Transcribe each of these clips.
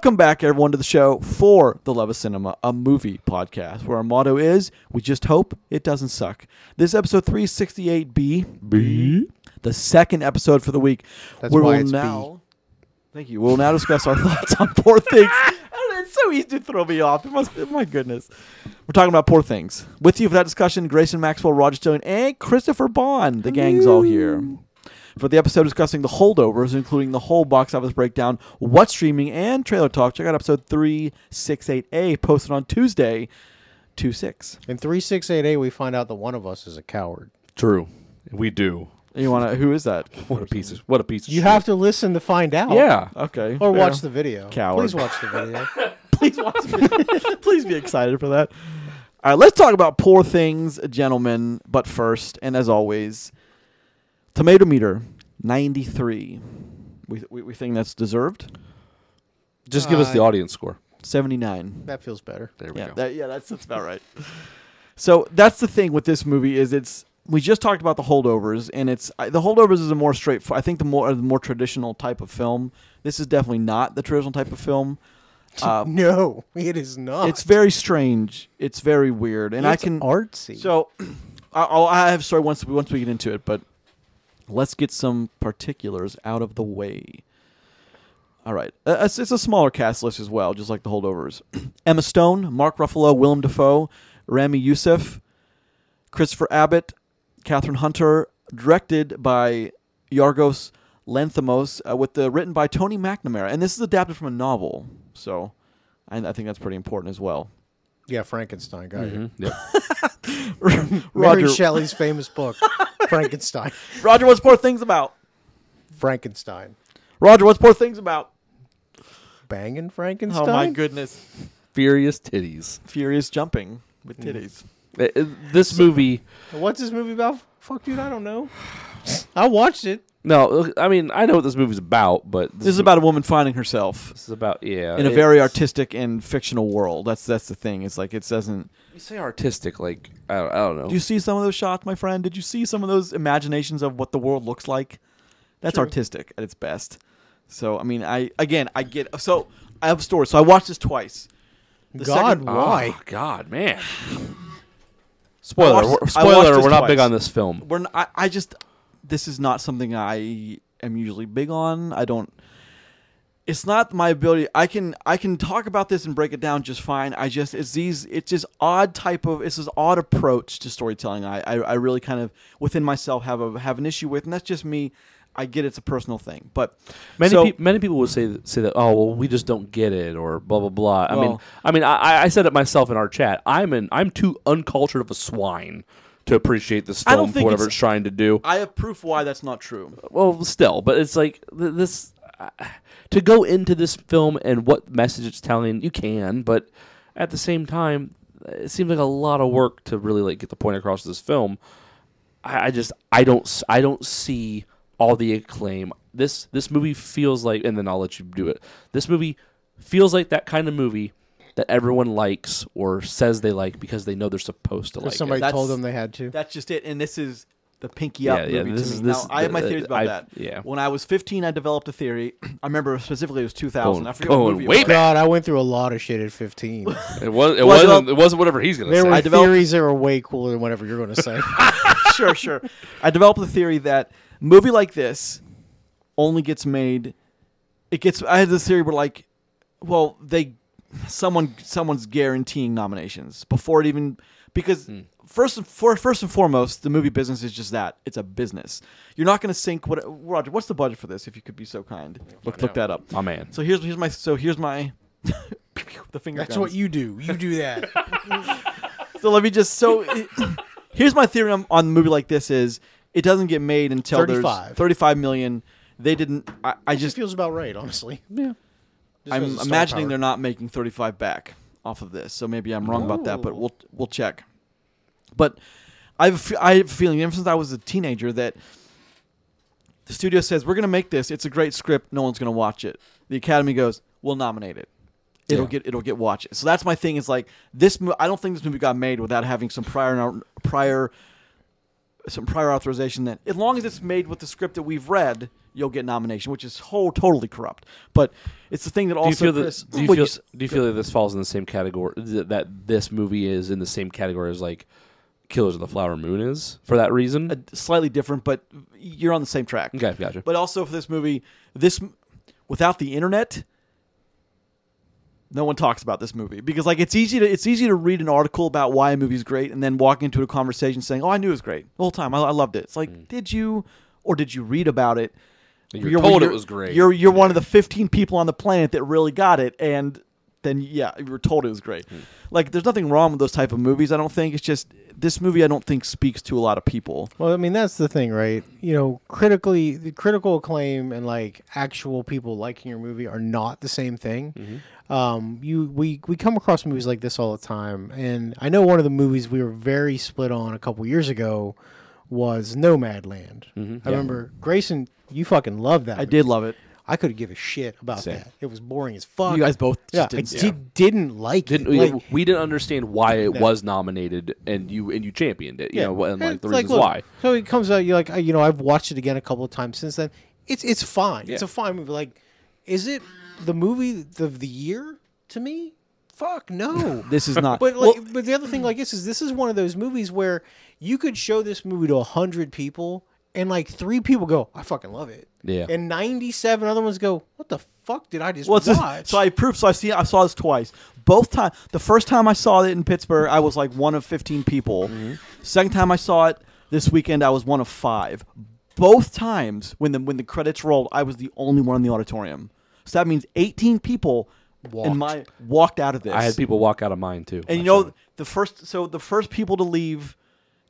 Welcome back, everyone, to the show for the Love of Cinema, a movie podcast, where our motto is we just hope it doesn't suck. This episode 368B, B. the second episode for the week. That's why we'll it's B. now, Thank you. We'll now discuss our thoughts on Poor Things. I oh, It's so easy to throw me off. It must, my goodness. We're talking about Poor Things. With you for that discussion, Grayson Maxwell, Roger Stillion, and Christopher Boughan. The gang's all here. For the episode discussing the holdovers, including the whole box office breakdown, what streaming, and trailer talk, check out episode 368A, posted on Tuesday, 2 6. In 368B, we find out that one of us is a coward. True. We do. You want to, who is that? What a piece of what a piece of You shit. have to listen to find out. Yeah. Okay. Or fair. watch the video. Coward. Please watch the video. please watch the Please be excited for that. All right, let's talk about poor things, gentlemen. But first, and as always, tomato meter ninety three. We, we we think that's deserved. Just give us the Uh, audience score. Seventy nine. that feels better. There we Yeah, go. that, yeah, that's that's about right. So that's the thing with this movie is it's we just talked about the holdovers and it's I- the holdovers is a more straight. I think the more the more traditional type of film. This is definitely not the traditional type of film. Uh, no, it is not. it's very strange. It's very weird, and I It's can artsy. So, I- I'll, I have a story once we once we get into it, but let's get some particulars out of the way. All right, uh, it's, it's a smaller cast list as well, just like the holdovers. Emma Stone, Mark Ruffalo, Willem Dafoe, Ramy Youssef, Christopher Abbott, Kathryn Hunter, directed by Yorgos Lanthimos, uh, with the written by Tony McNamara, and this is adapted from a novel, so I, I think that's pretty important as well. Yeah, Frankenstein. Got you. Yep. Mary Roger, Shelley's famous book, Frankenstein. Roger, what's poor things about? Frankenstein. Roger, what's poor things about? Banging Frankenstein? Oh my goodness. Furious titties. Furious jumping with Mm. titties. Uh, uh, This movie. What's this movie about? Fuck, dude, I don't know. I watched it. No, I mean I know what this movie's about, but This is about a woman finding herself This is about yeah. in a very it's- artistic and fictional world. That's that's the thing. It's like it doesn't. You say artistic, like I don't, I don't know. Do you see some of those shots, my friend? Did you see some of those imaginations of what the world looks like? That's True. artistic at its best. So I mean, I again, I get. So I have a story. So I watched this twice. The God, second- why? Oh, God, man. I Spoiler. watched- we're- I watched spoiler. this We're not big twice. on this film. we're n- I, I just this is not something I am usually big on. I don't it's not my ability I can I can talk about this and break it down just fine. I just it's these it's this odd type of it's this odd approach to storytelling I, I, I really kind of within myself have a have an issue with and that's just me. I get it's a personal thing. But Many so, peop many people would say that, say that. Oh well, we just don't get it, or blah blah blah. I mean, I mean, I, I said it myself in our chat. I'm an I'm too uncultured of a swine to appreciate this I don't film for whatever it's- it's, trying to do. I have proof why that's not true. Well, still, but it's like th- this uh, to go into this film and what message it's telling. You can, but at the same time, it seems like a lot of work to really like get the point across to this film. I, I just I don't I don't see all the acclaim. This this movie feels like, and then I'll let you do it. This movie feels like that kind of movie that everyone likes or says they like because they know they're supposed to like. somebody it. That's- told them they had to. That's just it. And this is the pinky up Yeah, yeah, this to is- me. this now, I have my uh, theories about I've- that. yeah. When I was 15, I developed a theory. I remember specifically it was 2000. Going- I forget what going movie it way was. God, I went through a lot of shit at 15. It was it well, wasn't it wasn't whatever he's gonna there say. were I developed- theories that were way cooler than whatever you're going to say. sure, sure. I developed the theory that movie like this only gets made. It gets. I had this theory where like, well, they, someone, someone's guaranteeing nominations before it even because Hmm. first and for, first and foremost, the movie business is just that. It's a business. You're not going to sink what Roger. What's the budget for this? If you could be so kind, look look that up. Oh man. So here's here's my so here's my. the finger. That's guns. what you do. You do that. So let me just so here's my theory on, on a movie like this is it doesn't get made until there's 35. 35 million. They didn't. I, I just just feels about right, honestly. Yeah. Just I'm because of star imagining power. they're not making 35 back off of this. So maybe I'm wrong about that, but we'll we'll check. But I have a I have a feeling ever since I was a teenager that the studio says we're going to make this. It's a great script. No one's going to watch it. The Academy goes, we'll nominate it. It'll Yeah. get it'll get watches. So that's my thing. Is like this. mo- I don't think this movie got made without having some prior prior some prior authorization. That as long as it's made with the script that we've read, you'll get nomination, which is whole totally corrupt. But it's the thing that Do you also feel that? Do you feel? s- do you feel that this falls in the same category? That, that this movie is in the same category as like Killers of the Flower Moon is for that reason? uh, slightly different, but you're on the same track. okay, gotcha. But also for this movie, this without the internet, no one talks about this movie because like it's easy to it's easy to read an article about why a movie's great and then walk into a conversation saying, "Oh, I knew it was great the whole time. I, I loved it." It's like, did you or did you read about it? You're told it was great. You're you're one of the 15 people on the planet that really got it, and then yeah, you were told it was great. Hmm. Like, there's nothing wrong with those type of movies. I don't think it's just this movie. I don't think speaks to a lot of people. Well, I mean that's the thing, right? You know, critically, the critical acclaim and like actual people liking your movie are not the same thing. Mm-hmm. Um, you we we come across movies like this all the time, and I know one of the movies we were very split on a couple years ago was Nomadland. Mhm, I yeah. remember Grayson, you fucking loved that. I movie. did love it. I couldn't give a shit about Same. that. It was boring as fuck. You guys both yeah, I didn't. did, didn't like Didn't it. we, Like, we didn't understand why it No. was nominated, and you and you championed it. You know, and like It's the reasons look, why. So it comes out. You like, uh, you know, I've watched it again a couple of times since then. It's it's fine. It's a fine movie. Like, is it the movie of the year to me? Fuck no. This is not. But like, well, but the other thing, like this, is this is one of those movies where you could show this movie to a hundred people, and like three people go, "I fucking love it," Yeah. and ninety-seven other ones go, "What the fuck did I just well, watch?" so I proved. So I see. I saw this twice. Both time. The first time I saw it in Pittsburgh, I was like one of 15 people. Mm-hmm. Second time I saw it this weekend, I was one of five. Both times when the when the credits rolled, I was the only one in the auditorium. So that means 18 people Walked. in my walked out of this. I had people walk out of mine too. And you know showed. the first so the first people to leave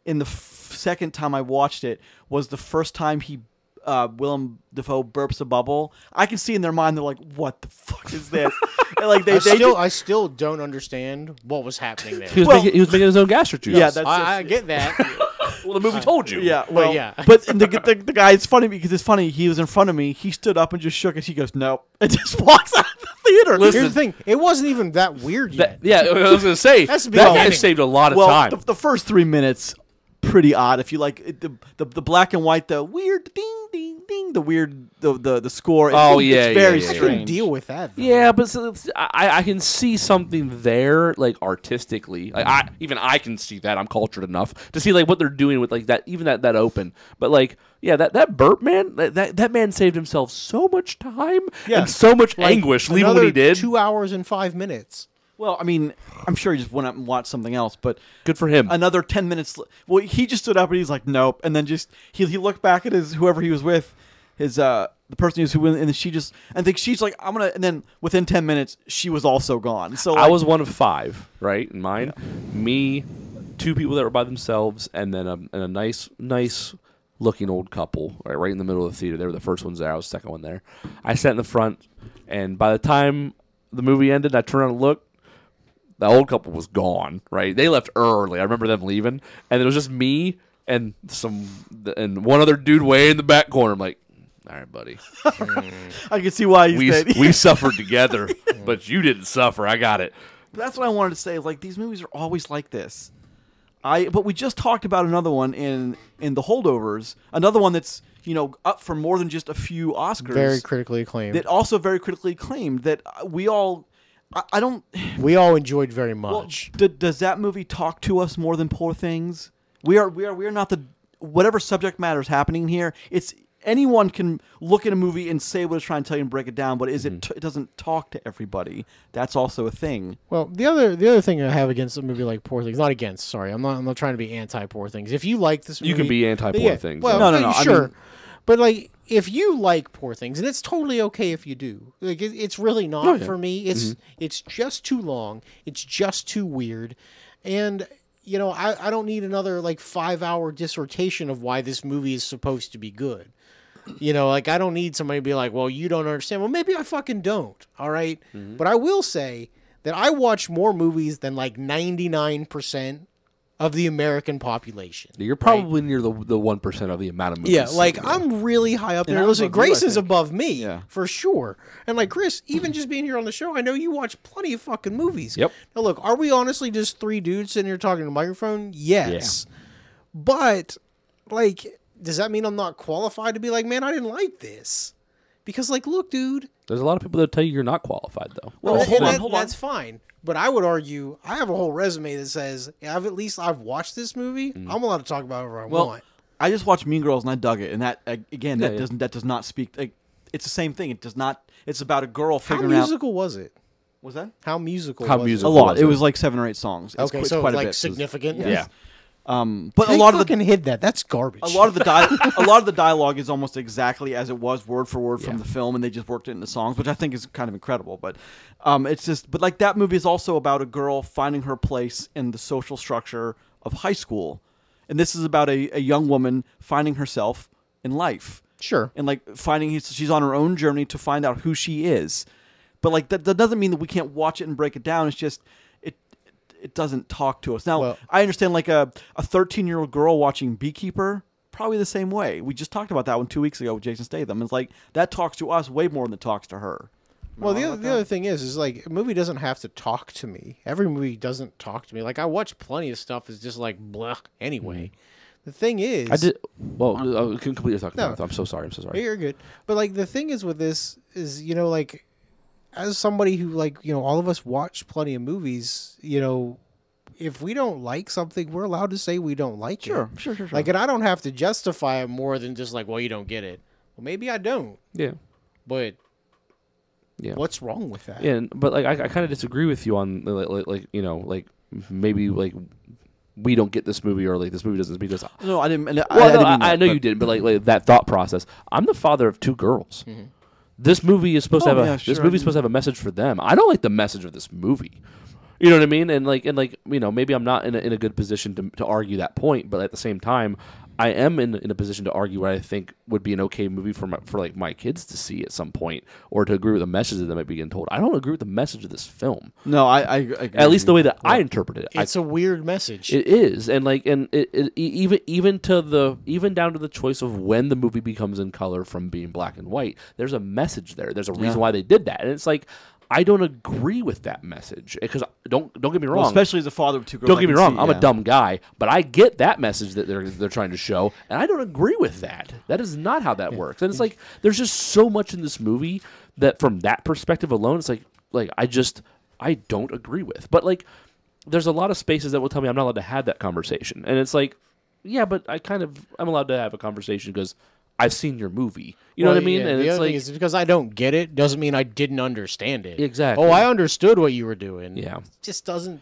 in the f- second time I watched it was the first time he uh, Willem Dafoe burps a bubble. I can see in their mind they're like, "What the fuck is this?" and like they, I they still, just- I still don't understand what was happening there. he was, well- making, he was making his own gastric juice. yeah, that's, I, I get that. well, the movie told you. yeah, Well, well, yeah. But the, the the guy, it's funny because it's funny. He was in front of me. He stood up and just shook it. He goes, "Nope," and just walks out of the theater. Listen, Here's the thing: it wasn't even that weird That, yeah, I was gonna say That's the that guy beginning. saved a lot of well, time. the, the first three minutes pretty odd. If you like it, the, the the black and white, the weird ding ding ding, the weird the the, the score. Oh, it's, yeah, it's very yeah, yeah, I yeah. couldn't strange. deal with that. though. Yeah, but so I, I can see something there, like artistically. Like I, even I can see that. I'm cultured enough to see like what they're doing with like that, even that that open. But like, yeah, that that burp man, that that, that man saved himself so much time Yeah. and so much Like, anguish leaving what he did. Two hours and five minutes. Well, I mean, I'm sure he just went up and watched something else, but Good for him. another ten minutes. Well, he just stood up and he's like, "Nope," and then just he he looked back at his whoever he was with, his uh the person who's who, and she just I think she's like, "I'm gonna," and then within ten minutes she was also gone. So I was one of five, right? In mine, me, two people that were by themselves, and then a, and a nice, nice looking old couple, right, right in the middle of the theater. They were the first ones there. I was the second one there. I sat in the front, and by the time the movie ended, I turned around and looked. The old couple was gone. Right, they left early. I remember them leaving, and it was just me and some and one other dude way in the back corner. I'm like, all right, buddy, I can see why you we dead. we suffered together, but you didn't suffer. I got it. That's what I wanted to say. Like these movies are always like this. I but we just talked about another one in in the holdovers. Another one that's you know up for more than just a few Oscars. Very critically acclaimed. that also very critically acclaimed. That uh, we all. I, I don't. we all enjoyed very Well, much. d- does that movie talk to us more than Poor Things? We are we are we are not the whatever subject matter is happening here. It's anyone can look at a movie and say what it's trying to tell you and break it down, but is it mm-hmm. t- it doesn't talk to everybody. That's also a thing. Well, the other the other thing I have against a movie like Poor Things, not against. Sorry, I'm not. I'm not trying to be anti Poor Things. If you like this, movie, You can be anti-Poor yeah, Things. Well, No, no, no, I Sure, mean- but like if you like Poor Things, and it's totally okay if you do. Like it, it's really not Oh, yeah. for me. It's mm-hmm. it's just too long. It's just too weird, and you know I I don't need another like five hour dissertation of why this movie is supposed to be good. You know, like I don't need somebody to be like, "Well, you don't understand." Well, maybe I fucking don't. All right? Mm-hmm. but I will say that I watch more movies than like ninety nine percent of the American population. You're probably near the the one percent of the amount of movies. Yeah, like I'm really high up there. Listen, above you, I Grayson's think. above me, Yeah. for sure. And like Chris, even just being here on the show, I know you watch plenty of fucking movies. Yep. Now look, are we honestly just three dudes sitting here talking to a microphone? Yes. But like does that mean I'm not qualified to be like, man, I didn't like this? Because like, look, dude. There's a lot of people that tell you you're not qualified though. Well, and hold on, that- hold on. That's fine. But I would argue I have a whole resume that says I've at least I've watched this movie. Mm. I'm allowed to talk about whatever I Well, want. I just watched Mean Girls and I dug it, and that uh, again, that Yeah, yeah. doesn't that does not speak. Like, it's the same thing. It does not. It's about a girl How figuring out. musical was it? Was that How musical? How was a musical- It? lot? was It it? was like seven or eight songs. It's, Okay, qu- it's so quite a like bit. significant. Yeah. Um, but They a lot of the can hid that. That's garbage. a lot of the di- a lot of the dialogue is almost exactly as it was word for word from Yeah. the film and they just worked it into songs which i think is kind of incredible but um, it's just but like that movie is also about a girl finding her place in the social structure of high school and this is about a, a young woman finding herself in life sure. and like finding she's on her own journey to find out who she is but like that, that doesn't mean that we can't watch it and break it down it's just it it doesn't talk to us now Well- i understand like a a 13 year old girl watching beekeeper probably the same way we just talked about that one two weeks ago with jason statham it's like that talks to us way more than it talks to her Am Well, the other, the other thing is, is like a movie doesn't have to talk to me. Every movie doesn't talk to me. Like I watch plenty of stuff is just like blah. Anyway, the thing is, Mm-hmm. I did. Well, I can completely talk No. about it. I'm so sorry. I'm so sorry. You're good. But like the thing is with this is you know like as somebody who like you know all of us watch plenty of movies. You know, if we don't like something, we're allowed to say we don't like sure it. sure sure sure Like, and I don't have to justify it more than just like, well, you don't get it. Well, maybe I don't. Yeah. But Yeah. what's wrong with that? Yeah, and, but like I, I kind of disagree with you on like, like, like you know like maybe like we don't get this movie or like this movie doesn't speak to us. no i didn't I, Well, I, no, didn't I, mean I that, know but- you didn't, but like, like that thought process. I'm the father of two girls. Mm-hmm. This movie is supposed Oh, to have a yeah, this sure, I movie's supposed to have a message for them. I don't like the message of this movie. You know what I mean? And like and like you know maybe I'm not in a, in a good position to to argue that point, but at the same time. I am in, in a position to argue what I think would be an okay movie for my, for like my kids to see at some point, or to agree with the message that might be getting told. I don't agree with the message of this film, no i i, I agree at least the way that I interpret it. It's a weird message. it is, and like, and it, it e- even even to the even down to the choice of when the movie becomes in color from being black and white. There's a message there. There's a reason Yeah. why they did that, and it's like I don't agree with that message because don't don't get me wrong. well, especially as a father of two girls don't get me wrong. see, I'm yeah. a dumb guy, but I get that message that they're they're trying to show, and I don't agree with that. That is not how that works. And it's like there's just so much in this movie that, from that perspective alone, it's like like I just I don't agree with. But like, there's a lot of spaces that will tell me I'm not allowed to have that conversation, and it's like, yeah, but I kind of I'm allowed to have a conversation because I've seen your movie. You know Well, what I mean? yeah, and the it's other like thing is because I don't get it doesn't mean I didn't understand it. Exactly. Oh, I understood what you were doing. yeah. It just doesn't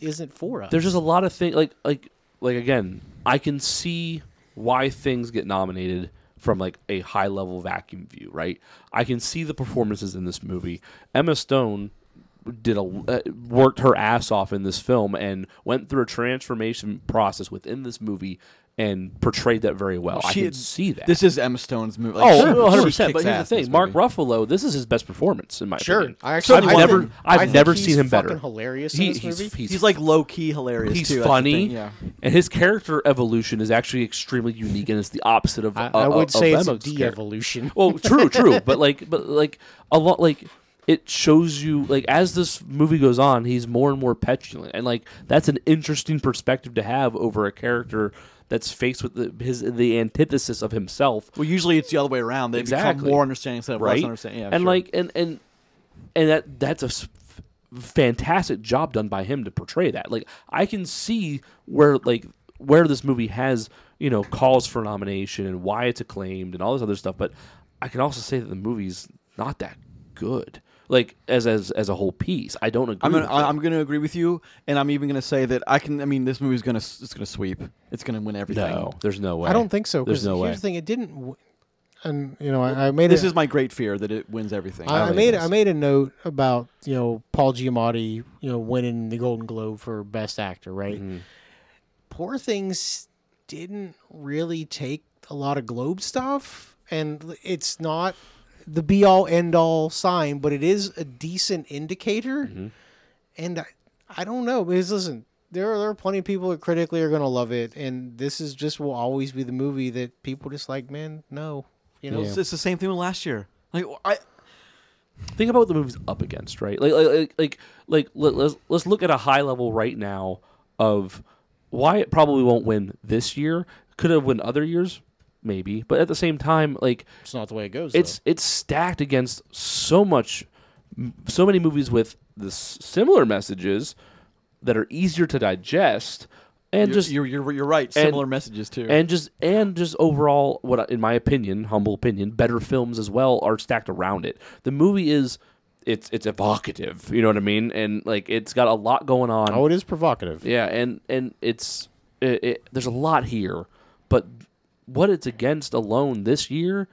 isn't for us. there's just a lot of things like like like again i can see why things get nominated from like a high level vacuum view right i can see the performances in this movie emma stone did a uh, worked her ass off in this film and went through a transformation process within this movie and portrayed that very well i She- can see that this is emma stone's movie Oh, Like, she- 100 she percent. But here's the thing: Mark movie. Ruffalo. This is his best performance, in my sure. opinion. I actually I've I never, think- I've I never seen him better. Hilarious in He- this he's, movie. he's, he's like low key hilarious he's too. funny, yeah and his character evolution is actually extremely unique, and it's the opposite of. I, uh, I would of say it's a Emma's character. de-evolution. Well, true, true, but like, but like a lot, like it shows you, like as this movie goes on, he's more and more petulant, and like that's an interesting perspective to have over a character that's faced with the, his the antithesis of himself, Well, usually it's the other way around. They Exactly. become more understanding instead of less understanding. Yeah, and sure. like, and and and that that's a fantastic job done by him to portray that. Like, I can see where like where this movie has you know calls for nomination and why it's acclaimed and all this other stuff, but I can also say that the movie's not that good. Like as as as a whole piece, I don't agree. I'm gonna, with I- it. I'm going to agree with you, and I'm even going to say that I can. I mean, this movie's going to it's going to sweep. It's going to win everything. no, there's no way. I don't think so. There's no here's way. the thing: it didn't. W- and you know, I, I made This it. is my great fear that it wins everything. I, I made I made a note about you know Paul Giamatti you know winning the Golden Globe for Best Actor. Right. Mhm. Poor Things didn't really take a lot of Globe stuff, and it's not the be all end all sign, but it is a decent indicator. Mhm. And I, I don't know because listen, there are, there are plenty of people that critically are going to love it, and this is just will always be the movie that people just like. Man, no, you know. Yeah. it's, it's the same thing with last year. Like I, think about what the movie's up against, right? Like, like, like, like, like let, let's let's look at a high level right now of why it probably won't win this year. Could have won other years. Maybe, but at the same time, like It's not the way it goes. it's it's stacked against so much, so many movies with the similar messages that are easier to digest, and You're, just you're, you're you're right. and- Similar messages too. and just and just overall, what in my opinion, humble opinion, better films as well are stacked around it. The movie is. It's it's evocative, you know what I mean, and like it's got a lot going on. Oh, it is provocative. Yeah, and and it's it, it, there's a lot here, but what it's against alone this year,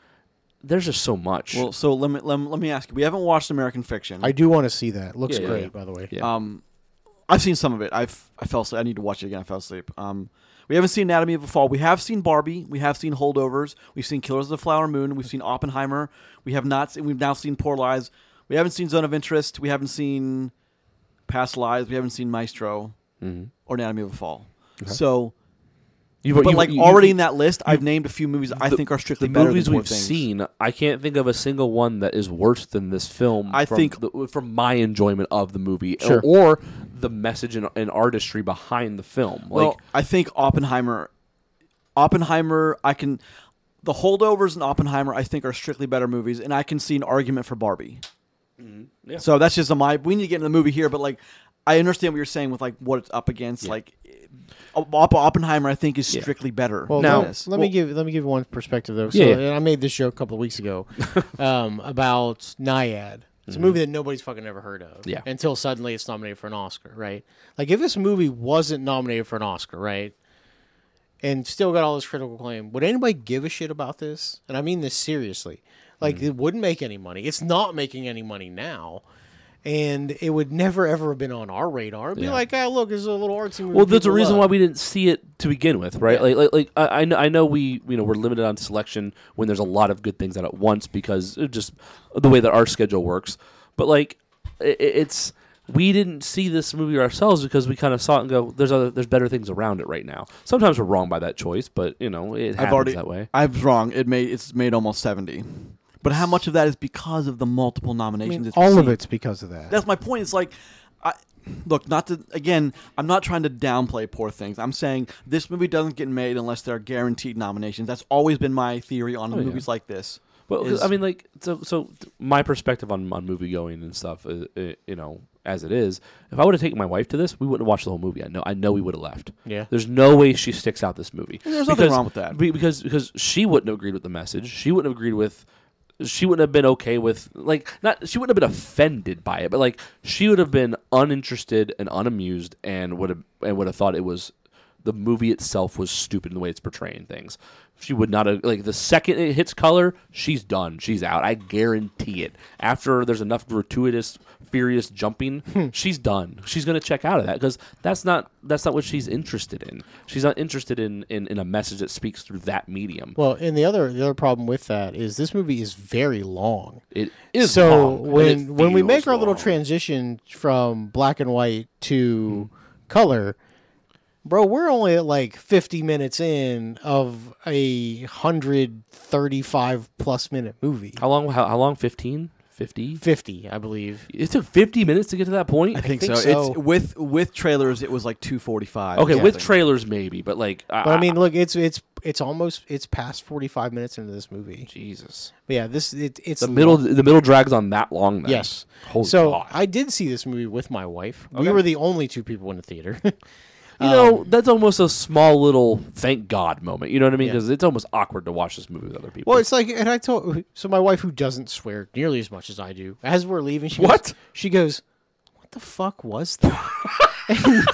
there's just so much. well, so let me, let me let me ask you. We haven't watched American Fiction. I do want to see that. Looks Yeah, yeah, great, yeah. by the way. Yeah. Um, I've seen some of it. I've I fell asleep. I need to watch it again. I fell asleep. Um, we haven't seen Anatomy of a Fall. We have seen Barbie. We have seen Holdovers. We've seen Killers of the Flower Moon. We've seen Oppenheimer. We have not. Seen, we've now seen Poor Lies. We haven't seen Zone of Interest. We haven't seen Past Lives. We haven't seen Maestro Mhm. or Anatomy of a Fall. So, You- but you- like you- already you- in that list, I've named a few movies I the- think are strictly the better movies than Poor we've Things. seen, I can't think of a single one that is worse than this film. I from think- the, from my enjoyment of the movie, Sure. or, the message and, and artistry behind the film. Like, well, I think Oppenheimer, Oppenheimer, I can, the holdovers and Oppenheimer, I think are strictly better movies, and I can see an argument for Barbie. Mm-hmm. yeah. So that's just a my. We need to get into the movie here, but like, I understand what you're saying with like what it's up against. Like, Opp- Oppenheimer, I think is Yeah. strictly better. Well, Now- let, this. let me give let me give you one perspective though. So Yeah, yeah. and I made this joke a couple of weeks ago um, about Nyad. It's a movie that nobody's fucking ever heard of. Mm-hmm. Yeah. Until suddenly it's nominated for an Oscar, right? Like if this movie wasn't nominated for an Oscar, right? And still got all this critical acclaim, would anybody give a shit about this? And I mean this seriously. Like Mm-hmm. it wouldn't make any money. It's not making any money now. And it would never ever have been on our radar. It'd be Yeah. like, oh look, there's a little artsy movie. Well, there's a reason love." why we didn't see it to begin with, right? Yeah. Like, like, like I, I know, I know we, you know, we're limited on selection when there's a lot of good things out at once because of just the way that our schedule works. But like, it, it's we didn't see this movie ourselves because we kind of saw it and go, "There's other, there's better things around it right now." Sometimes we're wrong by that choice, but you know, it happens I've already, that way. I was wrong. It made it's made almost seventy, but how much of that is because of the multiple I nominations? mean, it's all of it's because of that. That's my point. It's like, I look not to again. I'm not trying to downplay Poor Things. I'm saying this movie doesn't get made unless there are guaranteed nominations. That's always been my theory on Oh, yeah. movies like this. Well, is- I mean, like, so, so my perspective on, on movie going and stuff, uh, uh, you know, as it is, if I would have taken my wife to this, we wouldn't have watched the whole movie. I know, I know we would have left. Yeah. There's no way she sticks out this movie. There's nothing wrong with that. Because because she wouldn't have agreed with the message. She wouldn't have agreed with. She wouldn't have been okay with like not. She wouldn't have been offended by it, but like she would have been uninterested and unamused, and would have and would have thought it was the movie itself was stupid in the way it's portraying things. She would not have like the second it hits color, she's done. She's out. I guarantee it. After there's enough gratuitous, furious jumping, Hmm. she's done. She's gonna check out of that because that's not that's not what she's interested in. She's not interested in, in in a message that speaks through that medium. Well, and the other the other problem with that is this movie is very long. It is so long, when when we make our little transition from black and white to color, bro, we're only at like 50 minutes in of a 135 plus minute movie. how long? How, how long? 15? 50? 50, I believe. It took fifty minutes to get to that point. I think, think so. so. It's with with trailers. It was like two forty five. okay, with trailers maybe, but like, But I mean, look, it's it's it's almost it's past 45 minutes into this movie. Jesus. But yeah, this it, it's The middle, long. the middle drags on that long. Then. Yes. Holy so God. I did see this movie with my wife. We were the only two people in the theater. you know, um, that's almost a small little thank God moment. You know what I mean? Yeah. Because it's almost awkward to watch this movie with other people. Well, it's like, and I told so my wife, who doesn't swear nearly as much as I do, as we're leaving, she What? Goes, she goes, "What the fuck was that?" and,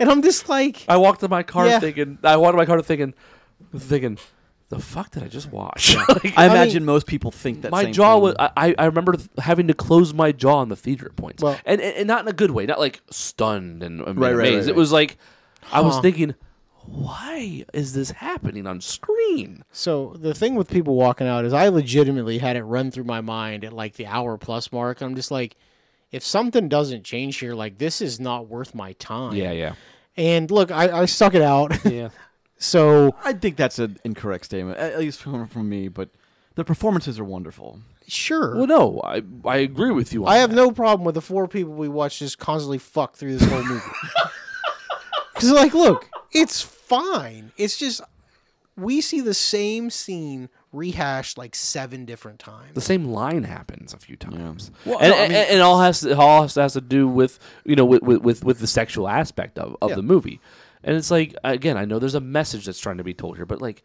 and I'm just like, I walked to my car Yeah. thinking. I walked to my car thinking, thinking, the fuck did I just watch? Like, I I imagine most people think that my same jaw thing. was. I, I remember th- having to close my jaw in the theater at points, Well- and, and and not in a good way, not like stunned and, and Right, right, amazed. right, It was like I was Huh. thinking, why is this happening on screen? so the thing with people walking out is I legitimately had it run through my mind at like the hour plus mark. I'm just like, if something doesn't change here, like this is not worth my time. Yeah, yeah, And look, I, I stuck it out. yeah. so I think that's an incorrect statement, at least from, from me. But the performances are wonderful. sure. Well, no, I I agree with you. On I have that. no problem with the four people we watched just constantly fuck through this whole movie. Because, like, look, it's fine. It's just we see the same scene rehashed like seven different times. the same line happens a few times, Well, and, no, I and, mean- and it all has to, all has to, has to do with you know with with, with, with the sexual aspect of, of Yeah. the movie, and it's like again, I know there's a message that's trying to be told here, but like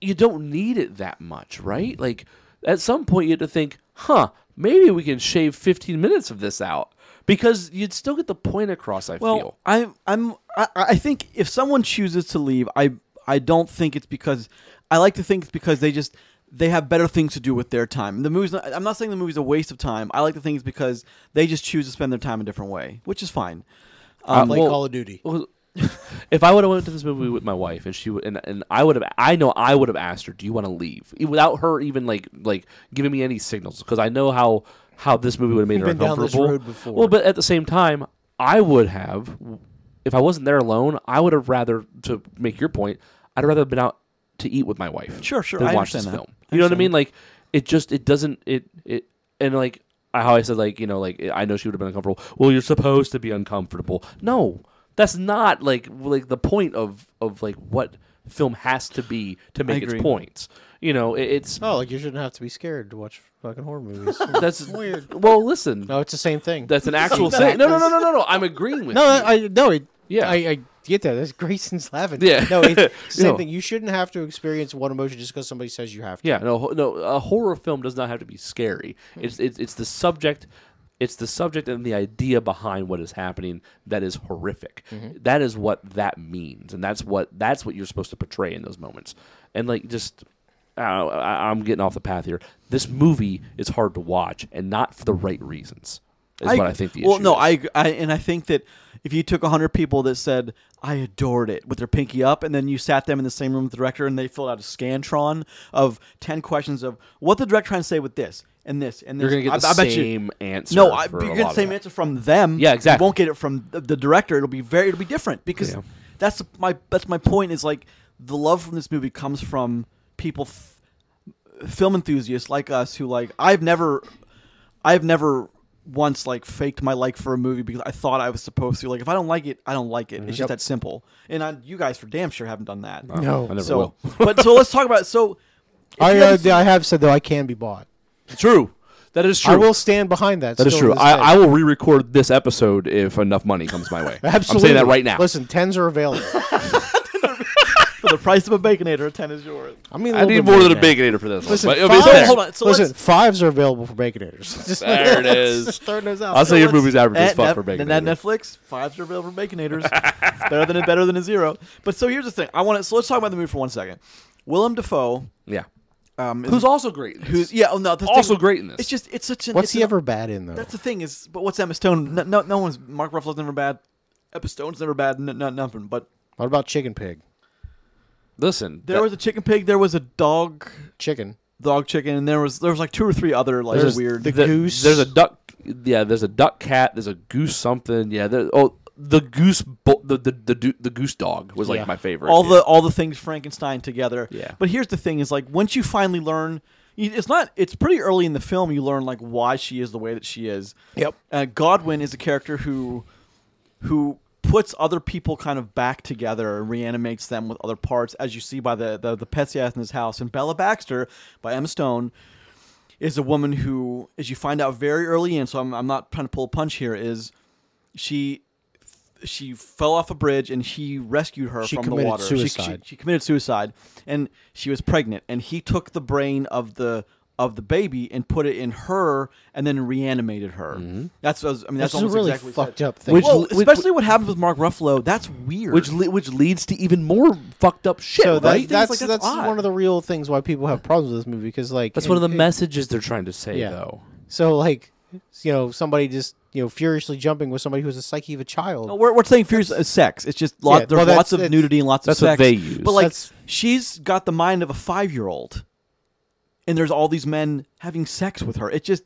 you don't need it that much, right? Like at some point you have to think, huh, maybe we can shave 15 minutes of this out because you'd still get the point across. I Well, feel. I'm I'm I, I think if someone chooses to leave, I I don't think it's because I like to think it's because they just they have better things to do with their time. The movie's not, I'm not saying the movie's a waste of time. I like to think it's because they just choose to spend their time a different way, which is fine. Um, like well- Call of Duty. Well, if I would have went to this movie with my wife and she would, and, and I would have, I know I would have asked her, "Do you want to leave?" Without her even like like giving me any signals, because I know how how this movie would have made We've her been down this uncomfortable. road before. Well, but at the same time, I would have, if I wasn't there alone, I would have rather to make your point. I'd rather have been out to eat with my wife. Sure, sure, Than I watch this understand that. film. I You know what I understand mean? Like it just it doesn't it it and like how I said like you know like I know she would have been uncomfortable. Well, you're supposed to be uncomfortable. No, that's not like like the point of of like what film has to be to make its agree. points. You know, it, it's Oh, like you shouldn't have to be scared to watch fucking horror movies. that's weird. Well, listen, No, it's the same thing. that's an actual thing. No, no, no, no, no, no. I'm agreeing with no, you. I no, it, Yeah. I, I get that. That's Grayson's laughing. Yeah. no, it's same No. thing. You shouldn't have to experience one emotion just because somebody says you have to. Yeah, no, ho- no. A horror film does not have to be scary. Hmm. It's it's it's the subject, it's the subject and the idea behind what is happening that is horrific. Mm-hmm. That is what that means, and that's what that's what you're supposed to portray in those moments. And like just, I, know, I, I'm getting off the path here. This movie is hard to watch, and not for the right reasons. Is what I think the well, issue no, is. I, I and I think that if you took hundred people that said I adored it with their pinky up, and then you sat them in the same room with the director, and they filled out a scantron of ten questions of what the director trying to say with this and this and this, you're gonna get I, the I bet you. same answer. No, I, for you're gonna get the same answer from them. Yeah, exactly. You won't get it from the, the director. It'll be very, it'll be different because Yeah. that's my that's my point. Is like the love from this movie comes from people, f- film enthusiasts like us who like I've never, I've never once like faked my like for a movie because I thought I was supposed to. Like if I don't like it, I don't like it. It's just that simple. And I, you guys for damn sure haven't done that. No. I never so, will. but so let's talk about so. I, uh, seen- I have said though I can be bought. True. That is true. I will stand behind that. That is true. to this day. I, I will re-record this episode if enough money comes my way. Absolutely. I'm saying that right now. Listen, tens are available. for the price of a baconator, a ten is yours. I mean, a I little need bit more than a now. baconator for this. Listen, one. But, I mean, it's fives, there. hold on, so listen, let's- fives are available for baconators. Just There it let's throwing those out. I'll say your let's- movie's average as at fuck Nef- for baconators. Baconator. that Netflix fives are available for Baconators. better than a better than a zero. But so here's the thing. I want to. So let's talk about the movie for one second. Willem Dafoe, Yeah. Um, Who's also great. in this. who's yeah. Oh no, the also thing- great in this. It's just it's such an. What's it's he an- ever bad in though? That's the thing is, but what's Emma Stone? No, no, no one's Mark Ruffalo's never bad. Emma Stone's never bad. N- n- nothing. But What about chicken pig? Listen, there that- was a chicken pig. There was a dog, Chicken. dog chicken, and there was there was like two or three other like there's weird. the the- goose. There's a duck. Yeah, there's a duck cat. There's a goose something. Yeah. There, oh, the goose. Bo- the, the the du- the goose dog was like Yeah. my favorite. all yeah. the all the things Frankenstein together. Yeah. But here's the thing: is like once you finally learn, it's not. It's pretty early in the film you learn like why she is the way that she is. Yep. Uh, Godwin is a character who who puts other people kind of back together and reanimates them with other parts, as you see by the the, the pets he has in his house. And Bella Baxter by Emma Stone is a woman who, as you find out very early in, so I'm, I'm not trying to pull a punch here, is she she fell off a bridge and he rescued her She from the committed water. She- She, suicide. she committed suicide, and she was pregnant. And he took the brain of the of the baby and put it in her, and then reanimated her. Mm-hmm. That's what I, was, I mean that's That's a really exactly fucked said. up thing. Which- well, which- especially what happens with Mark Ruffalo. That's weird. which le- which leads to even more fucked up shit. so right? that, Things that's like that's, that's one of the real things why people have problems with this movie because like That's in- one of the in- messages they're trying to say, Yeah. though. So like, you know, somebody just you know furiously jumping with somebody who's a psyche of a child. No, we're, we're saying furious is sex. It's just lot, Yeah, there's well, that's- lots of nudity and lots that's of what sex. they use. But like That's- she's got the mind of a five year old, and there's all these men having sex with her. It just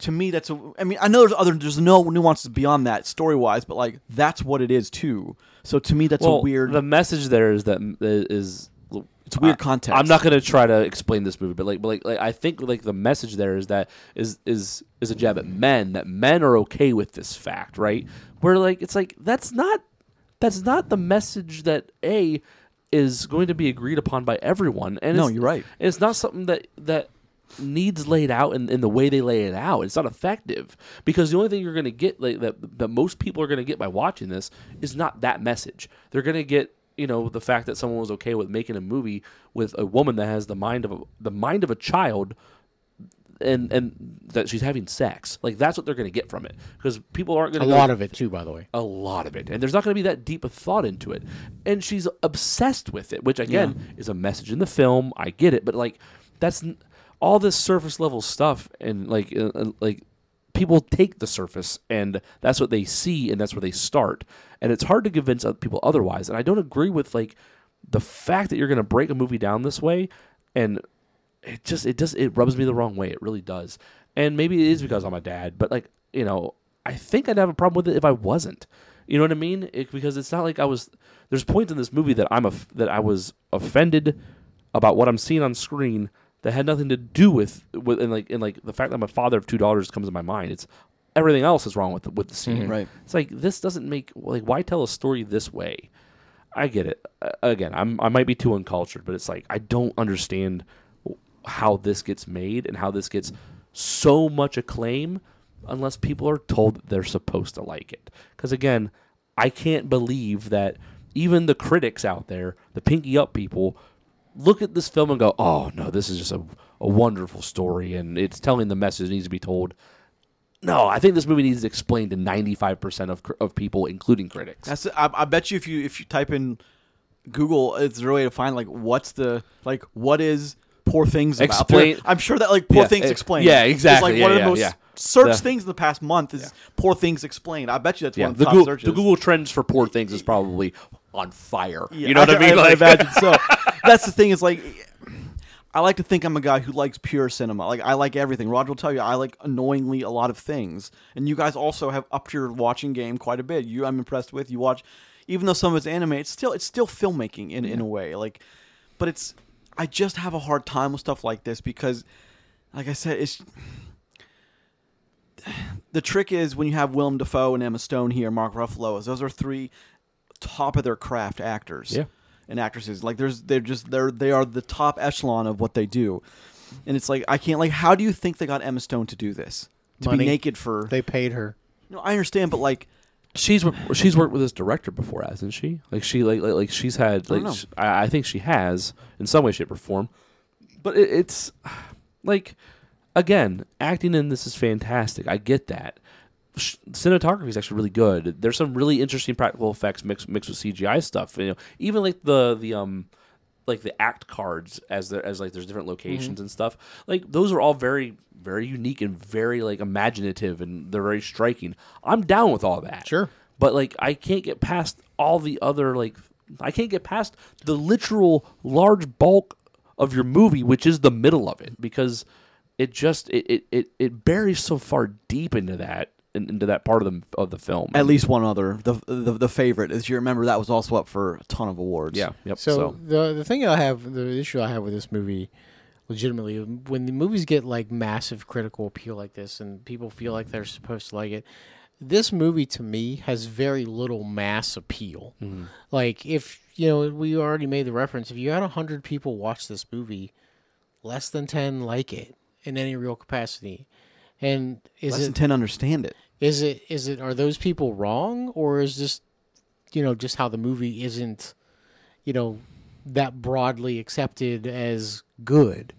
to me that's a. I mean I know there's other there's no nuances beyond that story wise, but like that's what it is too. So to me that's well, a weird. The message there is that is It's weird I- context. I'm not going to try to explain this movie, but like, but like, like, I think like the message there is that is is is a jab at men that men are okay with this fact, right? Where like it's like that's not that's not the message that a is going to be agreed upon by everyone. And No, it's- you're right. it's not something that that needs laid out in, in the way they lay it out. It's not effective because the only thing you're going to get like that that most people are going to get by watching this is not that message. They're going to get you know the fact that someone was okay with making a movie with a woman that has the mind of a, the mind of a child and and that she's having sex. Like that's what they're going to get from it. Because people aren't going to a lot of it too, by the way. a lot of it. And there's not going to be that deep of thought into it. And she's obsessed with it which again is a message in the film. I get it. But like that's all this surface level stuff and like uh, uh, like people take the surface and that's what they see and that's where they start and it's hard to convince people otherwise and i don't agree with like the fact that you're going to break a movie down this way and it just it just it rubs me the wrong way. It really does. And maybe it is because I'm a dad, but like you know, I think I'd have a problem with it if I wasn't. You know what I mean? It, because it's not like I was. There's points in this movie that I'm a, that I was offended about what I'm seeing on screen that had nothing to do with with and like and like the fact that I'm a father of two daughters comes to my mind. It's everything else is wrong with the, with the scene. Right. It's like this doesn't make like why tell a story this way? I get it. Uh, again, I'm I might be too uncultured, but it's like I don't understand how this gets made and how this gets so much acclaim unless people are told that they're supposed to like it. Because again, I can't believe that even the critics out there, the pinky up people, look at this film and go, "Oh no, this is just a, a wonderful story and it's telling the message that needs to be told." No, I think this movie needs to explain to ninety five percent of of people, including critics. That's I, I bet you if you if you type in Google, it's a way to find like what's the like what is poor things about. Explain- There- I'm sure that like poor Yeah, things eh, explained. yeah, exactly. like Yeah, one of yeah, the most yeah. searched The- things in the past month is poor things explained. I bet you that's one of the the, top Google, searches. the Google trends for poor things is probably on fire. Yeah, you know what I, mean? I, Like- imagine so. That's the thing. Is like, I like to think I'm a guy who likes pure cinema. Like I like everything. Roger will tell you I like annoyingly a lot of things, and you guys also have upped your watching game quite a bit. You, I'm impressed with. You watch, even though some of it's anime, it's still it's still filmmaking in in a way. Like, but it's I just have a hard time with stuff like this because, like I said, it's. The trick is when you have Willem Dafoe and Emma Stone here, Mark Ruffalo, is those are three top of their craft actors Yeah. and actresses. Like there's they're just they're they are the top echelon of what they do. And it's like I can't like how do you think they got Emma Stone to do this? To Money. be naked for They paid her. No, I understand, but like She's she's worked with this director before, hasn't she? Like she like like, like she's had like know. sh- I, I think she has in some way, shape, or form. But it, it's like again, acting in this is fantastic. I get that. Cinematography is actually really good. There's some really interesting practical effects mixed mixed with CGI stuff. You know, even like the the um like the act cards as there as like there's different locations and stuff. Like those are all very very unique and very like imaginative and they're very striking. I'm down with all that. Sure. But like I can't get past all the other like I can't get past the literal large bulk of your movie, which is the middle of it, because it just it it, it, it buries so far deep into that in- into that part of the of the film. at least one other the the, the favorite as you remember that was also up for a ton of awards. yeah, yep. So, So- the the thing I have, the issue I have with this movie, legitimately, when the movies get like massive critical appeal like this, and people feel like they're supposed to like it, this movie to me has very little mass appeal. Mm-hmm. Like if you know, we already made the reference. If you had hundred people watch this movie, less than ten like it in any real capacity. And is less it than ten understand it. Is it is it are those people wrong or is this you know just how the movie isn't you know that broadly accepted as good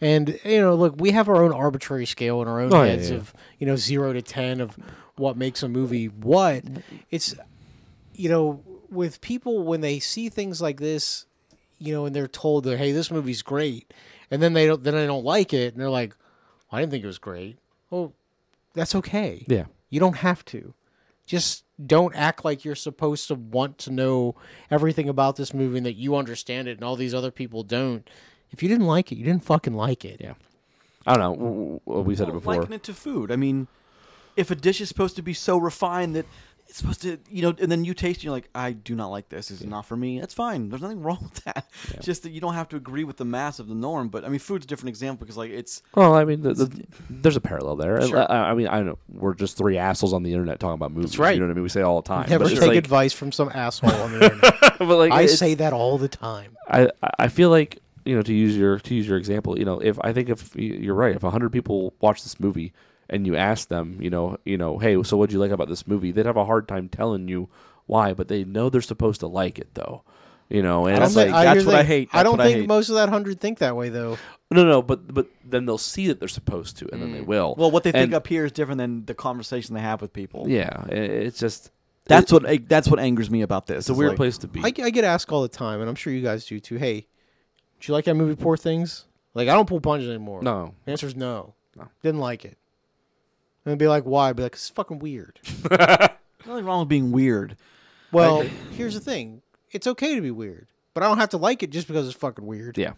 and you know look we have our own arbitrary scale in our own Oh, heads yeah. of you know 0 to 10 of what makes a movie what it's you know with people when they see things like this you know and they're told that hey this movie's great and then they don't then they don't like it and they're like i didn't think it was great well that's okay yeah. You don't have to. Just don't act like you're supposed to want to know everything about this movie and that you understand it and all these other people don't. If you didn't like it, you didn't fucking like it. Yeah. I don't know. w- w- We said it before. Liken it to food. I mean, if a dish is supposed to be so refined that it's supposed to, you know, and then you taste, it, you're like, I do not like this. This is not for me. That's fine. There's nothing wrong with that. It's just that you don't have to agree with the mass of the norm. But I mean, food's a different example because like it's Well, I mean, the, the, there's a parallel there. Sure. I, I mean, I know we're just three assholes on the internet talking about movies. right. You know what I mean? We say it all the time. Never but take it's like, advice from some asshole on the internet. but like I say that all the time. I I feel like you know to use your to use your example, you know, if I think if you're right, if hundred people watch this movie and you ask them, you know, you know, hey, so what'd you like about this movie? They'd have a hard time telling you why, but they know they're supposed to like it though, you know. And I don't it's think- like here's that's the what I thing. hate. I don't what I think hate. most of that hundred think that way though. no, no, but but then they'll see that they're supposed to, and then they mm. will. Well, what they think And- up here is different than the conversation they have with people. yeah, i- it's just That's what that's what angers me about this. it's a weird like- place to be. I, I get asked all the time, and I'm sure you guys do too. Hey, do you like that movie, Poor Things? Like I don't pull punches anymore. no, The answer is no. No. Didn't like it. And they'd be like, why? I'd be like, it's fucking weird. Nothing wrong with being weird. Well, here's the thing. It's okay to be weird, but I don't have to like it just because it's fucking weird. yeah,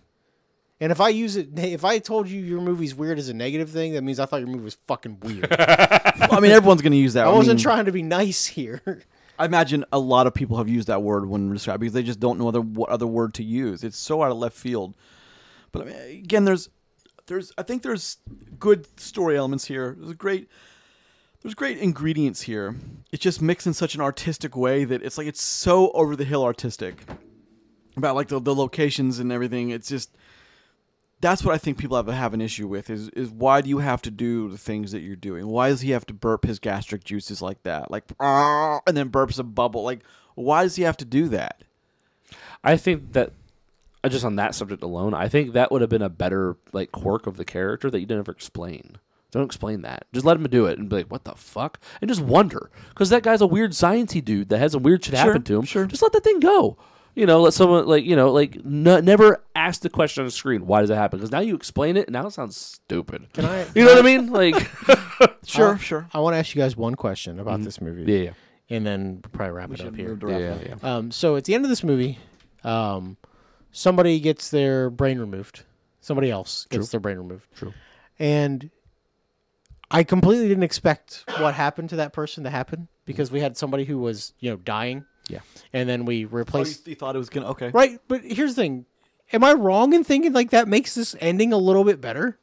And if I use it, if I told you your movie's weird as a negative thing, that means I thought your movie was fucking weird. Well, I mean, everyone's going to use that. I wasn't mean, trying to be nice here. I imagine a lot of people have used that word when describing because they just don't know other what other word to use. It's so out of left field. But I mean, again, there's there's I think there's good story elements here. There's great there's great ingredients here. It's just mixed in such an artistic way that it's like it's so over the hill artistic about like the, the locations and everything. It's just that's what I think people have have an issue with is is why do you have to do the things that you're doing? Why does he have to burp his gastric juices like that, like "Ah," and then burps a bubble? Like why does he have to do that? I think that just on that subject alone, I think that would have been a better like quirk of the character that you didn't ever explain. Don't explain that. Just let him do it and be like, "What the fuck?" and just wonder because that guy's a weird sciencey dude that has a weird shit happen to him. sure. Just let that thing go. You know, let someone like you know, like n- never ask the question on the screen. Why does that happen? Because now you explain it, and now it sounds stupid. Can I? You know what I mean? Like, Sure, Uh, sure. I want to ask you guys one question about this movie, yeah, yeah, and then we'll probably wrap it up here. yeah, wrap yeah, up. yeah. Um, so at the end of this movie, um, somebody gets their brain removed. Somebody else gets their brain removed. True. And I completely didn't expect what happened to that person to happen because we had somebody who was, you know, dying. Yeah. And then we Oh, you, replaced. you thought it was gonna okay. Right. But here's the thing. Am I wrong in thinking like that makes this ending a little bit better?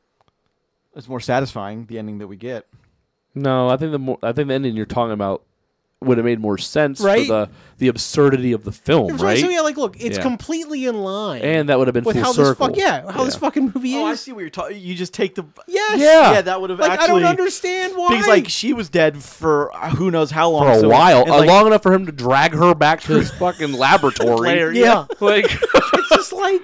It's more satisfying the ending that we get. No, I think the more I think the ending you're talking about would have made more sense Right? for the the absurdity of the film, right? So yeah, like look, it's Yeah. completely in line. And that would have been with full how circle. this fuck yeah, how this fucking movie Oh, I is. see what you're talking. You just take the Yes. Yeah. yeah. That would have Like actually I don't understand why. because like she was dead for uh, who knows how long for a so- while, and, uh, like, long enough for him to drag her back to his fucking laboratory. Later, yeah. Like, it's just like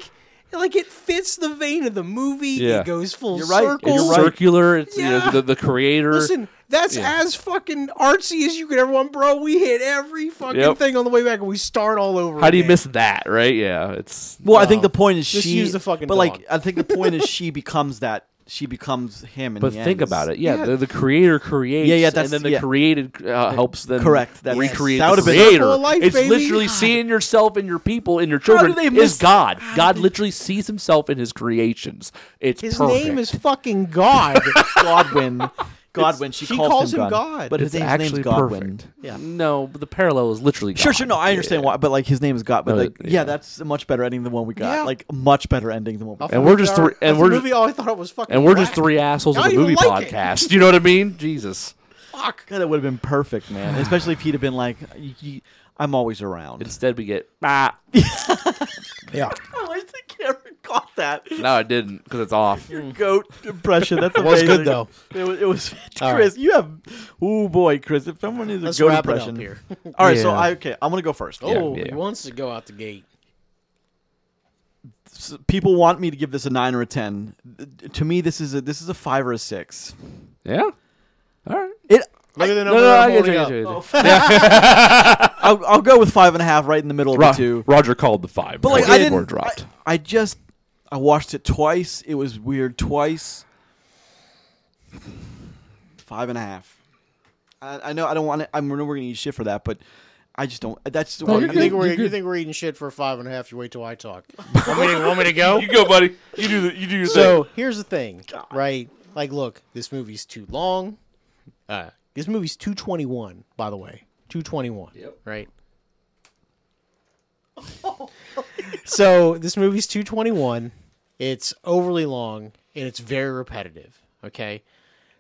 like it fits the vein of the movie. Yeah. It goes full You're right. circle. You're right. circular. It's you know, the, the creator. Listen, that's Yeah. as fucking artsy as you could ever want, bro. We hit every fucking Yep. thing on the way back, and we start all over. How do you miss that, right? Yeah, it's Well, I think the point is Just she. use the fucking But like. I think the point is she becomes that. She becomes him. In But the think end. about it. Yeah, Yeah. The, the creator creates. Yeah, yeah, and that's- then the yeah. created uh, helps them. Correct, that's- recreate that the would've been- creator. Circle of life, it's baby. literally God. seeing yourself in your people, in your do children. they Is miss- God? How God did- literally sees himself in his creations. It's His perfect. name is fucking God. Godwin. Godwin. She, she calls, calls him him God. God. But his It's name's, actually name's Godwin. perfect. Yeah. No, but the parallel is literally. Sure, God. sure. No, I understand why, but like his name is God. But No, like, yeah. yeah. that's a much better ending than the one we got. Yeah. Like much better ending than what we got. And we're just three- and we're movie. Oh, I thought it was fucking. And we're just three assholes I of a movie even like podcast. You know what I mean? Jesus. Fuck. God, that would have been perfect, man. Especially if he'd have been like, y- y- "I'm always around." Instead, we get ah. Yeah. I wish the camera caught that. No, I didn't because it's off. Your goat impression. That's It was amazing. good though. It was. It was All Chris, you have. Oh boy, Chris! If someone needs a Let's goat wrap it impression up here. All right, so Yeah. I okay. I'm gonna go first. Oh, yeah. he wants to go out the gate. S- People want me to give this a nine or a ten. To me, this is a this is a five or a six. Yeah. All right. It. Look at the number. no, I'm I get holding you. I up. get you, I get you. Oh, I'll, I'll go with five and a half, right in the middle of Ro- the two. Roger called the five. But like I didn't. dropped. I, I just I watched it twice. It was weird twice. Five and a half. I, I know I don't want to. I know we're gonna eat shit for that, but I just don't. That's No, Oh, you're you good. think we're You're you good. think we're eating shit for five and a half? You wait till I talk. want, me to, want me to go? you go, buddy. You do the, you do your So here's the thing, right? Like, look, this movie's too long. Uh, this movie's two twenty one, by the way, two twenty one. Yep. Right. so this movie's two twenty one. It's overly long and it's very repetitive. Okay,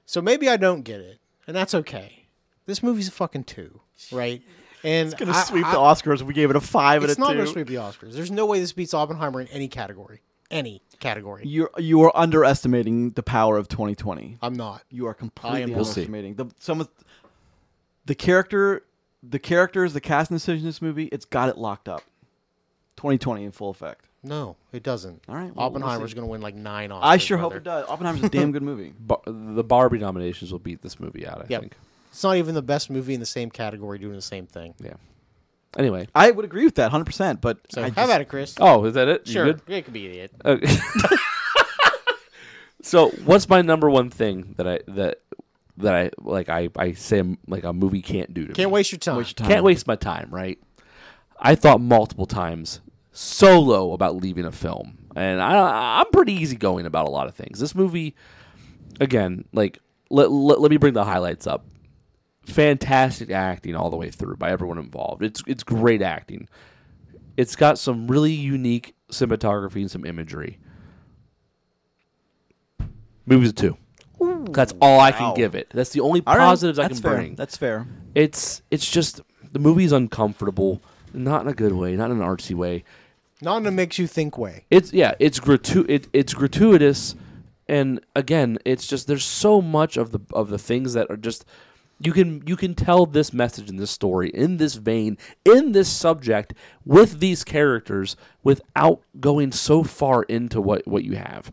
so maybe I don't get it, and that's okay. This movie's a fucking two, right? And It's gonna I- sweep I- the Oscars. We gave it a five It's and a not two. going to sweep the Oscars. There's no way this beats Oppenheimer in any category. Any category. You're you are underestimating the power of 2020. I'm not. You are completely We'll underestimating the some of the character, the characters, the casting decision in this movie. It's got it locked up. 2020 in full effect. No, it doesn't. All right, well, we'll going to win like nine Oscars. I sure hope brother. it does. Oppenheimer's a damn good movie. Bar- the Barbie nominations will beat this movie out. I Yep. think. It's not even the best movie in the same category doing the same thing. Yeah. Anyway. I would agree with that 100. percent But So I have just- at it, Chris. Oh, is that it? You sure, good? it could be it. Okay. so, what's my number one thing that I that that I like? I I say like a movie can't do to Can't me. waste your. Waste your time. Can't waste my time. Right? I thought multiple times solo about leaving a film, and I I'm pretty easygoing about a lot of things. This movie, again, like let let, let me bring the highlights up. Fantastic acting all the way through by everyone involved. It's it's great acting. It's got some really unique cinematography and some imagery. Movie's two. That's all I can give it. That's the only All right, positives I can fair. bring. That's fair. It's it's just the movie's uncomfortable, not in a good way, not in an artsy way. Not in a makes you think way. It's yeah, it's gratu- it, it's gratuitous, and again, it's just there's so much of the of the things that are just you can you can tell this message in this story in this vein in this subject with these characters without going so far into what what you have.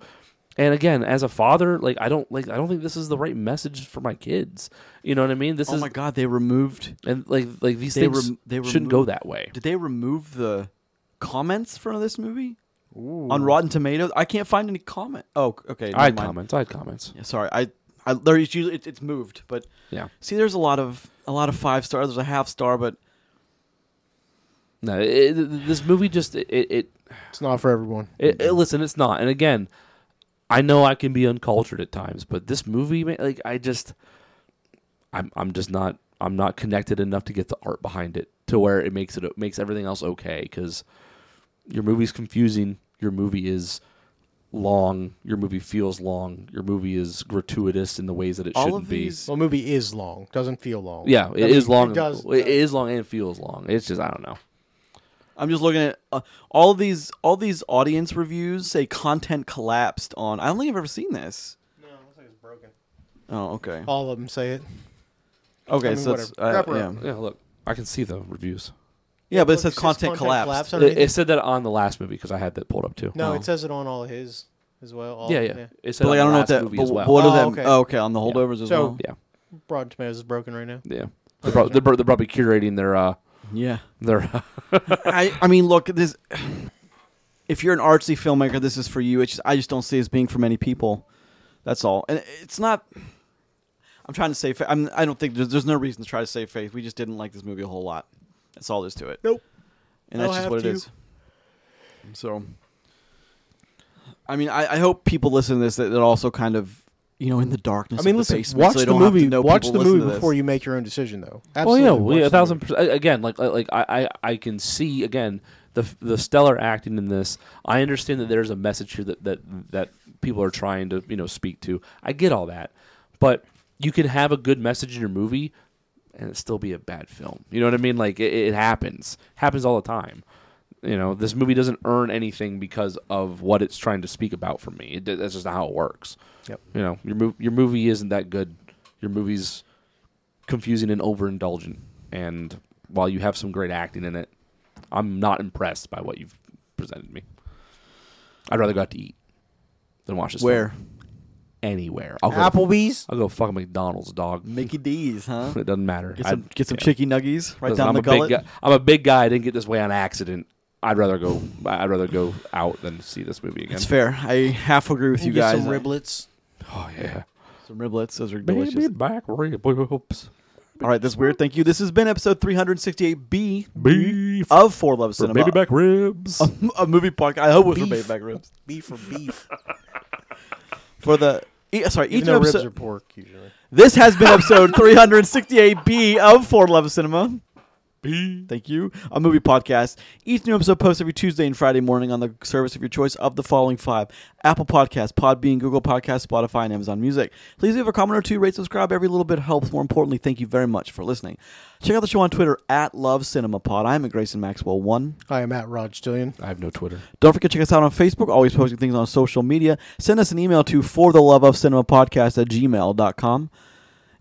And again, as a father, like I don't like I don't think this is the right message for my kids. You know what I mean? This Oh is my God, they removed. and like like these They things rem- they shouldn't go that way. Did they remove the comments from this movie on Rotten Tomatoes? I can't find any comment. Oh, okay. I had never mind. comments. I had comments. Yeah, sorry, I, I there's usually it, it's moved, but Yeah. see, there's a lot of a lot of five stars. There's a half star, but No, it, it- this movie just it, it, It's not for everyone. it, it- Listen, it's not. And again, I know I can be uncultured at times, but this movie, man, like I just, I'm I'm just not I'm not connected enough to get the art behind it to where it makes it it makes everything else okay. Because your movie's confusing. Your movie is long. Your movie feels long. Your movie is gratuitous in the ways that it all shouldn't of be. these. Well, movie is long. Doesn't feel long. Yeah, I it is mean, long. It does. It is long and it feels long. It's just I don't know. I'm just looking at uh, all these all these audience reviews say content collapsed on. I don't think I've ever seen this. No, it looks like it's broken. Oh, okay. All of them say it. Okay, I mean, so it's, uh, yeah. Yeah, look, I can see the reviews. Yeah, but it says content, collapsed. It, underneath. it said that on the last movie because I had that pulled up too. no, Oh. it says it on all his as well. All, yeah, yeah, It said But like, I on don't know the what last that. movie But as well. what Oh, are them? okay. Oh, okay, on the holdovers as So- well. yeah, Rotten Tomatoes is broken right now. yeah. They're, prob- they're, pro- they're probably curating their uh Yeah. their. I I mean, look, this. If you're an artsy filmmaker, this is for you. It's just, I just don't see it as being for many people. That's all, and it's not. I'm trying to save. fa- I'm, I don't think there's, there's no reason to try to save faith. We just didn't like this movie a whole lot. That's all there's to it. Nope. And Don't that's just have what to. it is. So, I mean, I, I hope people listen to this that, that also kind of, you know, in the darkness. I mean, of the listen. basement, Watch so the don't have movie. know Watch the movie before you make your own decision, though. Oh Absolutely. yeah, well, yeah, a thousand percent. Again, like like like, I, I I can see again the the stellar acting in this. I understand that there's a message here that that that people are trying to you know speak to. I get all that, but you can have a good message in your movie and it still be a bad film. You know what I mean? Like it, it happens, happens all the time. You know, this movie doesn't earn anything because of what it's trying to speak about for me. It, that's just not how it works. Yep. You know, your mov- your movie isn't that good. Your movie's confusing and overindulgent. And while you have some great acting in it, I'm not impressed by what you've presented me. I'd rather go out to eat than watch this. Where film. Anywhere. I'll go. Applebee's. I'll go fuck McDonald's, dog. Mickey D's, huh? It doesn't matter. Get some I'd- get some yeah. chicky nuggies right Listen, down I'm the a gullet. big guy. I'm a big guy. I didn't get this way on accident. I'd rather go. I'd rather go out than see this movie again. It's fair. I half agree with you Get guys. some riblets. Oh yeah. Some riblets. Those are delicious. Baby delicious. back ribs. All right, that's weird. Thank you. This has been episode 368B Beef. of Four Love For Cinema. baby back ribs. a, a movie podcast. I hope it was for Beef. baby back ribs. Beef for beef. For the e- sorry, each Even though ribs episode. are pork usually. This has been episode 368B of For Love Cinema. Thank you. A movie podcast. Each new episode posts every Tuesday and Friday morning on the service of your choice of the following five Apple Podcasts, Podbean, Google Podcasts, Spotify, and Amazon Music. Please leave a comment or two, rate, subscribe. Every little bit helps. More importantly, thank you very much for listening. Check out the show on Twitter at Love Cinema Pod. I'm at Grayson Maxwell One. I am at Rod Stillion. I have no Twitter. Don't forget to check us out on Facebook, always posting things on social media. Send us an email to for the love of cinema podcast at gmail.com.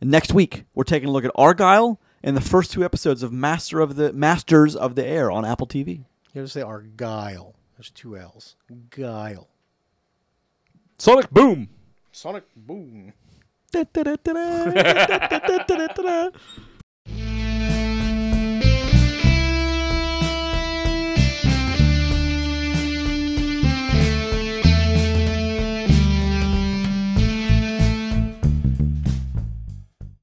And next week, we're taking a look at Argylle and the first two episodes of Master of the Masters of the Air on Apple TV. You have to say Argylle. There's two L's. Guile. Sonic Boom. Sonic Boom.